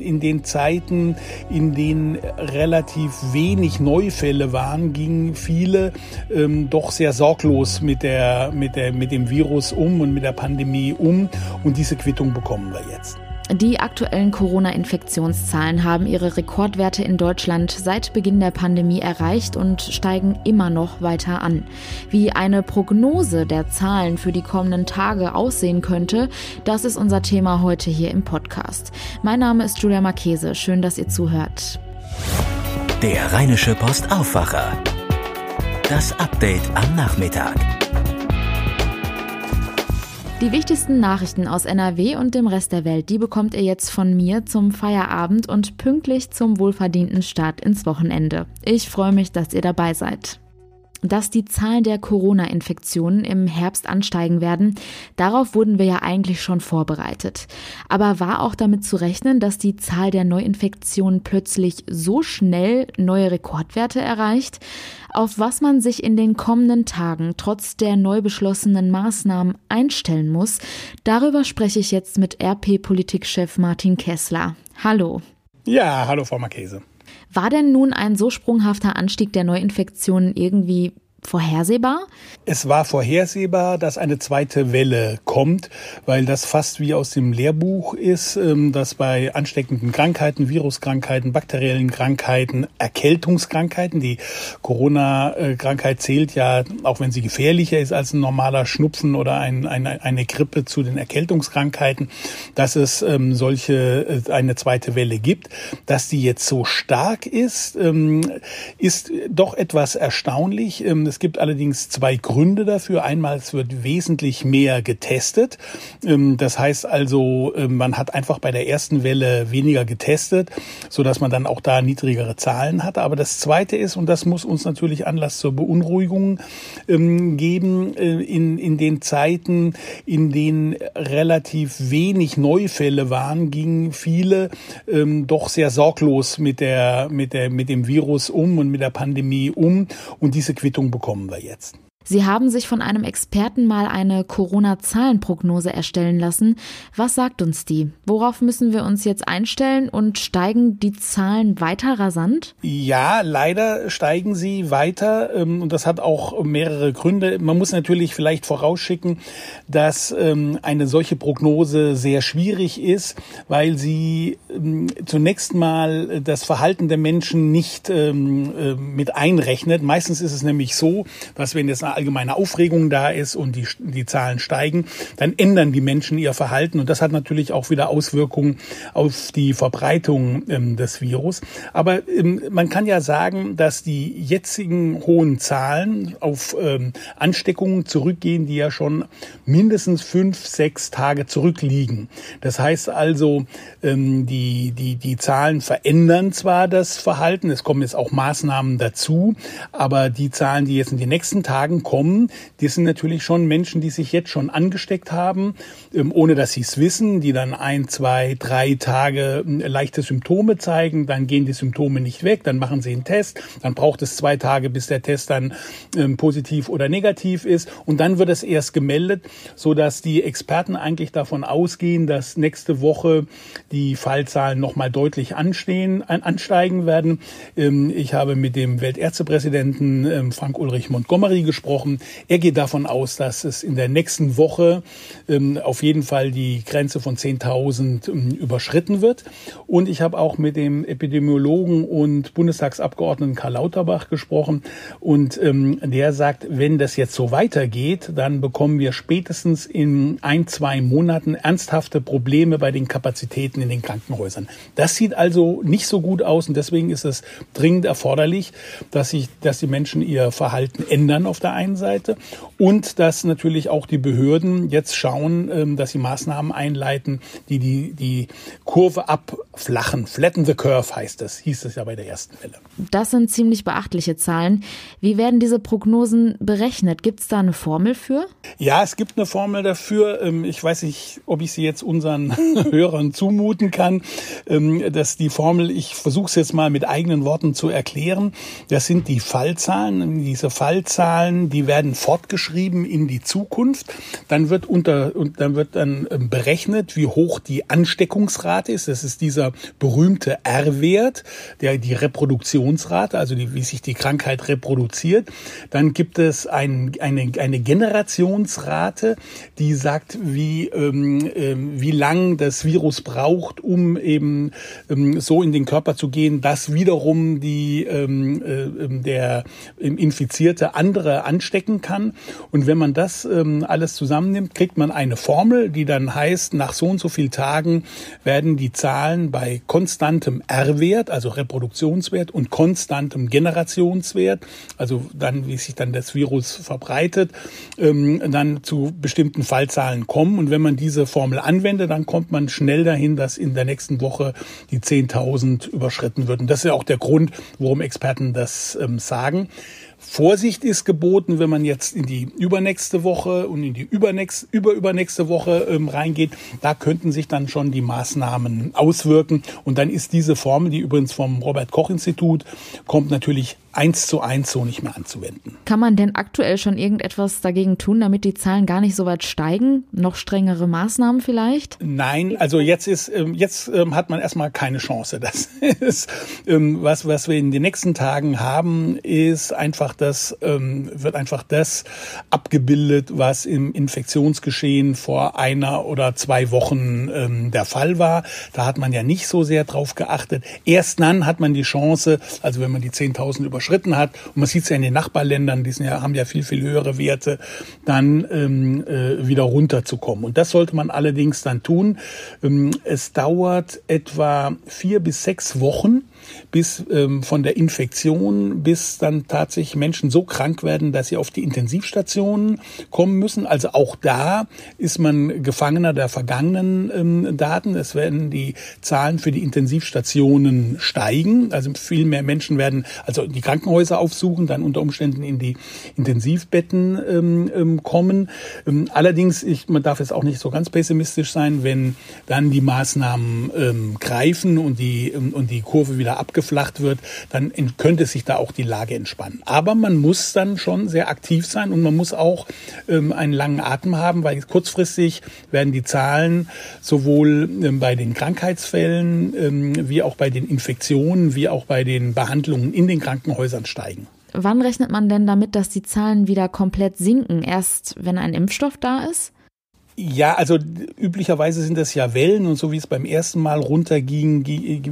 In den Zeiten, in denen relativ wenig Neufälle waren, gingen viele ähm, doch sehr sorglos mit, der, mit, der, mit dem Virus um und mit der Pandemie um. Und diese Quittung bekommen wir jetzt. Die aktuellen Corona-Infektionszahlen haben ihre Rekordwerte in Deutschland seit Beginn der Pandemie erreicht und steigen immer noch weiter an. Wie eine Prognose der Zahlen für die kommenden Tage aussehen könnte, das ist unser Thema heute hier im Podcast. Mein Name ist Julia Marchese. Schön, dass ihr zuhört. Der Rheinische Post Aufwacher. Das Update am Nachmittag. Die wichtigsten Nachrichten aus NRW und dem Rest der Welt, die bekommt ihr jetzt von mir zum Feierabend und pünktlich zum wohlverdienten Start ins Wochenende. Ich freue mich, dass ihr dabei seid. Dass die Zahlen der Corona-Infektionen im Herbst ansteigen werden, darauf wurden wir ja eigentlich schon vorbereitet. Aber war auch damit zu rechnen, dass die Zahl der Neuinfektionen plötzlich so schnell neue Rekordwerte erreicht? Auf was man sich in den kommenden Tagen trotz der neu beschlossenen Maßnahmen einstellen muss, darüber spreche ich jetzt mit RP-Politikchef Martin Kessler. Hallo. Ja, hallo Frau Marchese. War denn nun ein so sprunghafter Anstieg der Neuinfektionen irgendwie vorhersehbar? Es war vorhersehbar, dass eine zweite Welle kommt, weil das fast wie aus dem Lehrbuch ist, ähm, dass bei ansteckenden Krankheiten, Viruskrankheiten, bakteriellen Krankheiten, Erkältungskrankheiten, die Corona-Krankheit zählt ja, auch wenn sie gefährlicher ist als ein normaler Schnupfen oder ein, eine, eine Grippe zu den Erkältungskrankheiten, dass es ähm, solche, äh, eine zweite Welle gibt. Dass die jetzt so stark ist, ähm, ist doch etwas erstaunlich. Es gibt allerdings zwei Gründe dafür. Einmal, es wird wesentlich mehr getestet. Ähm, das heißt also, ähm, man hat einfach bei der ersten Welle weniger getestet, so dass man dann auch da niedrigere Zahlen hatte. Aber das zweite ist, und das muss uns natürlich Anlass zur Beunruhigung ähm, geben, äh, in, in den Zeiten, in denen relativ wenig Neufälle waren, gingen viele doch sehr sorglos mit der, mit der, mit dem Virus um und mit der Pandemie um. Und diese Quittung bekommen wir jetzt. Sie haben sich von einem Experten mal eine Corona-Zahlenprognose erstellen lassen. Was sagt uns die? Worauf müssen wir uns jetzt einstellen und steigen die Zahlen weiter rasant? Ja, leider steigen sie weiter ähm, und das hat auch mehrere Gründe. Man muss natürlich vielleicht vorausschicken, dass ähm, eine solche Prognose sehr schwierig ist, weil sie ähm, zunächst mal das Verhalten der Menschen nicht äh, mit einrechnet. Meistens ist es nämlich so, dass wenn jetzt eine allgemeine Aufregung da ist und die, die Zahlen steigen, dann ändern die Menschen ihr Verhalten und das hat natürlich auch wieder Auswirkungen auf die Verbreitung ähm, des Virus. Aber ähm, man kann ja sagen, dass die jetzigen hohen Zahlen auf ähm, Ansteckungen zurückgehen, die ja schon mindestens fünf, sechs Tage zurückliegen. Das heißt also, ähm, die, die, die Zahlen verändern zwar das Verhalten, es kommen jetzt auch Maßnahmen dazu, aber die Zahlen, die jetzt in den nächsten Tagen kommen, das sind natürlich schon Menschen, die sich jetzt schon angesteckt haben, ähm, ohne dass sie es wissen, die dann ein, zwei, drei Tage ähm, leichte Symptome zeigen, dann gehen die Symptome nicht weg, dann machen sie einen Test, dann braucht es zwei Tage, bis der Test dann ähm, positiv oder negativ ist und dann wird es erst gemeldet, so dass die Experten eigentlich davon ausgehen, dass nächste Woche die Fallzahlen nochmal deutlich anstehen, ansteigen werden. Ich habe mit dem Weltärztepräsidenten Frank Ulrich Montgomery gesprochen, gesprochen. Er geht davon aus, dass es in der nächsten Woche ähm, auf jeden Fall die Grenze von 10.000 ähm, überschritten wird. Und ich habe auch mit dem Epidemiologen und Bundestagsabgeordneten Karl Lauterbach gesprochen. Und ähm, der sagt, wenn das jetzt so weitergeht, dann bekommen wir spätestens in ein, zwei Monaten ernsthafte Probleme bei den Kapazitäten in den Krankenhäusern. Das sieht also nicht so gut aus und deswegen ist es dringend erforderlich, dass sich, dass die Menschen ihr Verhalten ändern auf der Seite und dass natürlich auch die Behörden jetzt schauen, ähm, dass sie Maßnahmen einleiten, die die, die Kurve abflachen. Flatten the curve heißt das, hieß es ja bei der ersten Welle. Das sind ziemlich beachtliche Zahlen. Wie werden diese Prognosen berechnet? Gibt es da eine Formel für? Ja, es gibt eine Formel dafür. Ähm, ich weiß nicht, ob ich sie jetzt unseren Hörern zumuten kann. Ähm, dass die Formel, ich versuche es jetzt mal mit eigenen Worten zu erklären. Das sind die Fallzahlen. Diese Fallzahlen, die werden fortgeschrieben in die Zukunft. Dann wird unter und dann wird dann ähm, berechnet, wie hoch die Ansteckungsrate ist. Das ist dieser berühmte R-Wert, der die Reproduktionsrate, also die, wie sich die Krankheit reproduziert. Dann gibt es ein, eine, eine Generationsrate, die sagt, wie, ähm, ähm, wie lang das Virus braucht, um eben ähm, so in den Körper zu gehen, dass wiederum die, ähm, äh, ähm, der Infizierte andere anstecken kann. Und wenn man das ähm, alles zusammennimmt, kriegt man eine Formel, die dann heißt, nach so und so vielen Tagen werden die Zahlen bei konstantem R-Wert, also Reproduktionswert und konstantem Generationswert, also dann, wie sich dann das Virus verbreitet, ähm, dann zu bestimmten Fallzahlen kommen. Und wenn man diese Formel anwendet, dann kommt man schnell dahin, dass in der nächsten Woche die 10.000 überschritten würden. Das ist ja auch der Grund, warum Experten das ähm, sagen. Vorsicht ist geboten, wenn man jetzt in die übernächste Woche und in die übernächste, überübernächste Woche ähm, reingeht. Da könnten sich dann schon die Maßnahmen auswirken. Und dann ist diese Formel, die übrigens vom Robert Koch Institut kommt, natürlich eins zu eins so nicht mehr anzuwenden. Kann man denn aktuell schon irgendetwas dagegen tun, damit die Zahlen gar nicht so weit steigen? Noch strengere Maßnahmen vielleicht? Nein, also jetzt ist ähm, jetzt ähm, hat man erstmal keine Chance. Das ist was was wir in den nächsten Tagen haben, ist einfach das wird einfach das abgebildet, was im Infektionsgeschehen vor einer oder zwei Wochen der Fall war. Da hat man ja nicht so sehr drauf geachtet. Erst dann hat man die Chance, also wenn man die 10.000 über überschritten hat, und man sieht es ja in den Nachbarländern, die sind ja, haben ja viel, viel höhere Werte, dann ähm, äh, wieder runterzukommen. Und das sollte man allerdings dann tun. Ähm, es dauert etwa vier bis sechs Wochen, bis ähm, von der Infektion bis dann tatsächlich Menschen so krank werden, dass sie auf die Intensivstationen kommen müssen. Also auch da ist man Gefangener der vergangenen ähm, Daten. Es werden die Zahlen für die Intensivstationen steigen. Also viel mehr Menschen werden also die Krankenhäuser aufsuchen, dann unter Umständen in die Intensivbetten ähm, ähm kommen. Ähm, allerdings, ich, man darf jetzt auch nicht so ganz pessimistisch sein, wenn dann die Maßnahmen ähm, greifen und die, ähm, und die Kurve wieder abgeflacht wird, dann könnte sich da auch die Lage entspannen. Aber man muss dann schon sehr aktiv sein und man muss auch ähm, einen langen Atem haben, weil kurzfristig werden die Zahlen sowohl ähm, bei den Krankheitsfällen ähm, wie auch bei den Infektionen wie auch bei den Behandlungen in den Krankenhäusern steigen. Wann rechnet man denn damit, dass die Zahlen wieder komplett sinken? Erst wenn ein Impfstoff da ist? Ja, also üblicherweise sind das ja Wellen und so wie es beim ersten Mal runterging,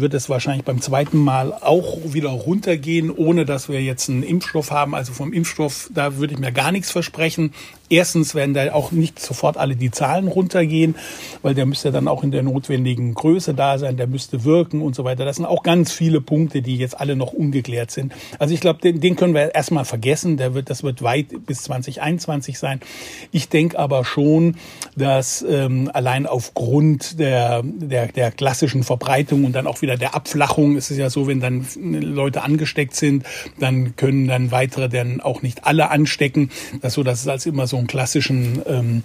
wird es wahrscheinlich beim zweiten Mal auch wieder runtergehen, ohne dass wir jetzt einen Impfstoff haben. Also vom Impfstoff, da würde ich mir gar nichts versprechen. Erstens werden da auch nicht sofort alle die Zahlen runtergehen, weil der müsste dann auch in der notwendigen Größe da sein, der müsste wirken und so weiter. Das sind auch ganz viele Punkte, die jetzt alle noch ungeklärt sind. Also ich glaube, den, den können wir erstmal vergessen. Der wird, das wird weit bis 2021 sein. Ich denke aber schon, dass ähm, allein aufgrund der, der, der klassischen Verbreitung und dann auch wieder der Abflachung, ist es ja so, wenn dann Leute angesteckt sind, dann können dann weitere dann auch nicht alle anstecken. Das so, dass es als immer so einen klassischen ähm,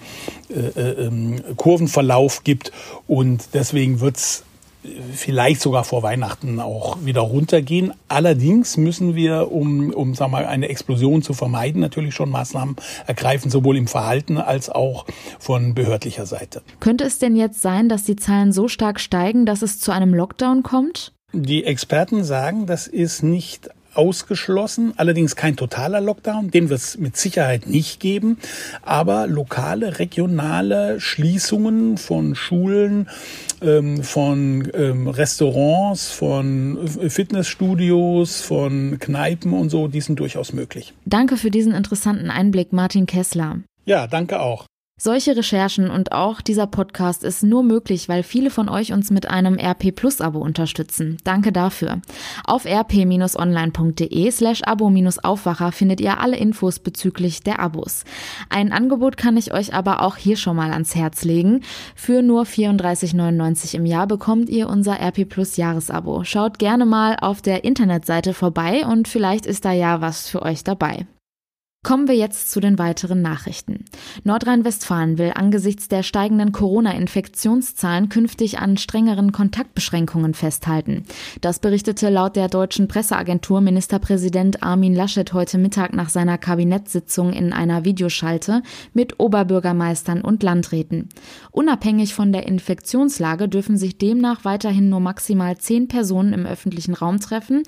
äh, äh, ähm, Kurvenverlauf gibt und deswegen wird's vielleicht sogar vor Weihnachten auch wieder runtergehen. Allerdings müssen wir, um, um sagen wir, eine Explosion zu vermeiden, natürlich schon Maßnahmen ergreifen, sowohl im Verhalten als auch von behördlicher Seite. Könnte es denn jetzt sein, dass die Zahlen so stark steigen, dass es zu einem Lockdown kommt? Die Experten sagen, das ist nicht ausgeschlossen, allerdings kein totaler Lockdown, den wird es mit Sicherheit nicht geben, aber lokale, regionale Schließungen von Schulen, ähm, von ähm, Restaurants, von Fitnessstudios, von Kneipen und so, die sind durchaus möglich. Danke für diesen interessanten Einblick, Martin Kessler. Ja, danke auch. Solche Recherchen und auch dieser Podcast ist nur möglich, weil viele von euch uns mit einem RP Plus Abo unterstützen. Danke dafür. Auf rp-online.de slash abo-aufwacher findet ihr alle Infos bezüglich der Abos. Ein Angebot kann ich euch aber auch hier schon mal ans Herz legen. Für nur 34,99 im Jahr bekommt ihr unser RP Plus Jahresabo. Schaut gerne mal auf der Internetseite vorbei und vielleicht ist da ja was für euch dabei. Kommen wir jetzt zu den weiteren Nachrichten. Nordrhein-Westfalen will angesichts der steigenden Corona-Infektionszahlen künftig an strengeren Kontaktbeschränkungen festhalten. Das berichtete laut der deutschen Presseagentur Ministerpräsident Armin Laschet heute Mittag nach seiner Kabinettssitzung in einer Videoschalte mit Oberbürgermeistern und Landräten. Unabhängig von der Infektionslage dürfen sich demnach weiterhin nur maximal zehn Personen im öffentlichen Raum treffen.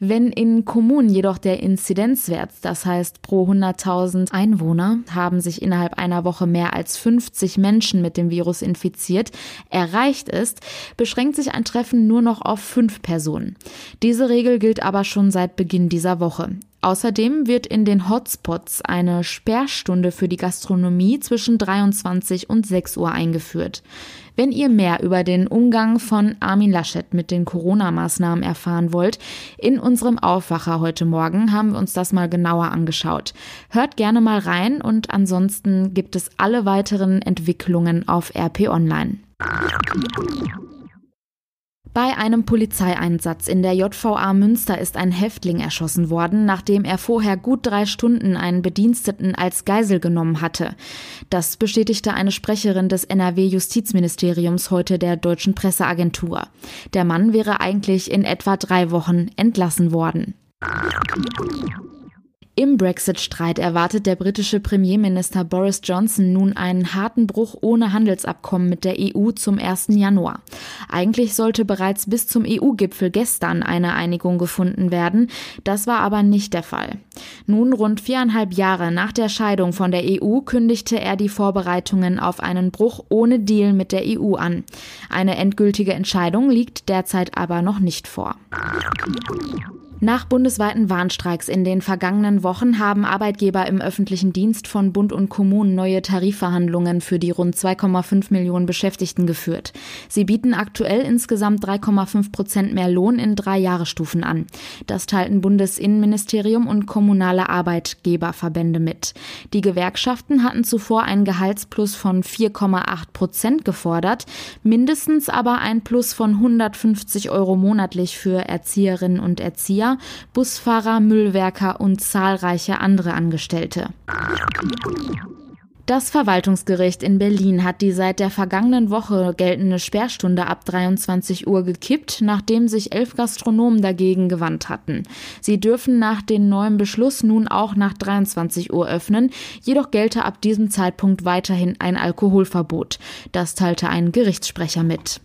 Wenn in Kommunen jedoch der Inzidenzwert, das heißt pro 100.000 Einwohner, haben sich innerhalb einer Woche mehr als 50 Menschen mit dem Virus infiziert, erreicht ist, beschränkt sich ein Treffen nur noch auf fünf Personen. Diese Regel gilt aber schon seit Beginn dieser Woche. Außerdem wird in den Hotspots eine Sperrstunde für die Gastronomie zwischen 23 und 6 Uhr eingeführt. Wenn ihr mehr über den Umgang von Armin Laschet mit den Corona-Maßnahmen erfahren wollt, in unserem Aufwacher heute Morgen haben wir uns das mal genauer angeschaut. Hört gerne mal rein und ansonsten gibt es alle weiteren Entwicklungen auf RP Online. Bei einem Polizeieinsatz in der JVA Münster ist ein Häftling erschossen worden, nachdem er vorher gut drei Stunden einen Bediensteten als Geisel genommen hatte. Das bestätigte eine Sprecherin des NRW-Justizministeriums heute der deutschen Presseagentur. Der Mann wäre eigentlich in etwa drei Wochen entlassen worden. Im Brexit-Streit erwartet der britische Premierminister Boris Johnson nun einen harten Bruch ohne Handelsabkommen mit der EU zum 1. Januar. Eigentlich sollte bereits bis zum EU-Gipfel gestern eine Einigung gefunden werden. Das war aber nicht der Fall. Nun, rund viereinhalb Jahre nach der Scheidung von der EU, kündigte er die Vorbereitungen auf einen Bruch ohne Deal mit der EU an. Eine endgültige Entscheidung liegt derzeit aber noch nicht vor. Nach bundesweiten Warnstreiks in den vergangenen Wochen haben Arbeitgeber im öffentlichen Dienst von Bund und Kommunen neue Tarifverhandlungen für die rund 2,5 Millionen Beschäftigten geführt. Sie bieten aktuell insgesamt 3,5 Prozent mehr Lohn in drei Jahresstufen an. Das teilten Bundesinnenministerium und kommunale Arbeitgeberverbände mit. Die Gewerkschaften hatten zuvor einen Gehaltsplus von 4,8 Prozent gefordert, mindestens aber ein Plus von 150 Euro monatlich für Erzieherinnen und Erzieher Busfahrer, Müllwerker und zahlreiche andere Angestellte. Das Verwaltungsgericht in Berlin hat die seit der vergangenen Woche geltende Sperrstunde ab 23 Uhr gekippt, nachdem sich elf Gastronomen dagegen gewandt hatten. Sie dürfen nach dem neuen Beschluss nun auch nach 23 Uhr öffnen, jedoch gelte ab diesem Zeitpunkt weiterhin ein Alkoholverbot. Das teilte ein Gerichtssprecher mit.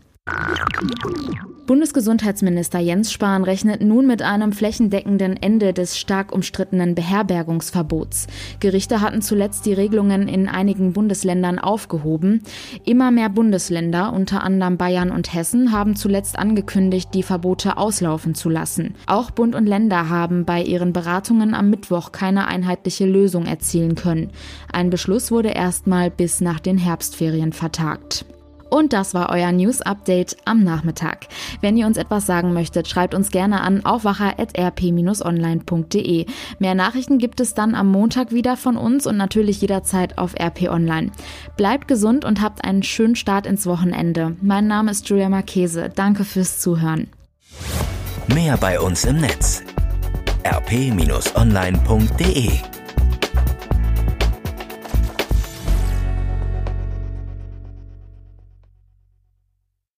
Bundesgesundheitsminister Jens Spahn rechnet nun mit einem flächendeckenden Ende des stark umstrittenen Beherbergungsverbots. Gerichte hatten zuletzt die Regelungen in einigen Bundesländern aufgehoben. Immer mehr Bundesländer, unter anderem Bayern und Hessen, haben zuletzt angekündigt, die Verbote auslaufen zu lassen. Auch Bund und Länder haben bei ihren Beratungen am Mittwoch keine einheitliche Lösung erzielen können. Ein Beschluss wurde erstmal bis nach den Herbstferien vertagt. Und das war euer News Update am Nachmittag. Wenn ihr uns etwas sagen möchtet, schreibt uns gerne an aufwacher.rp-online.de. Mehr Nachrichten gibt es dann am Montag wieder von uns und natürlich jederzeit auf RP Online. Bleibt gesund und habt einen schönen Start ins Wochenende. Mein Name ist Julia Marchese. Danke fürs Zuhören. Mehr bei uns im Netz rp-online.de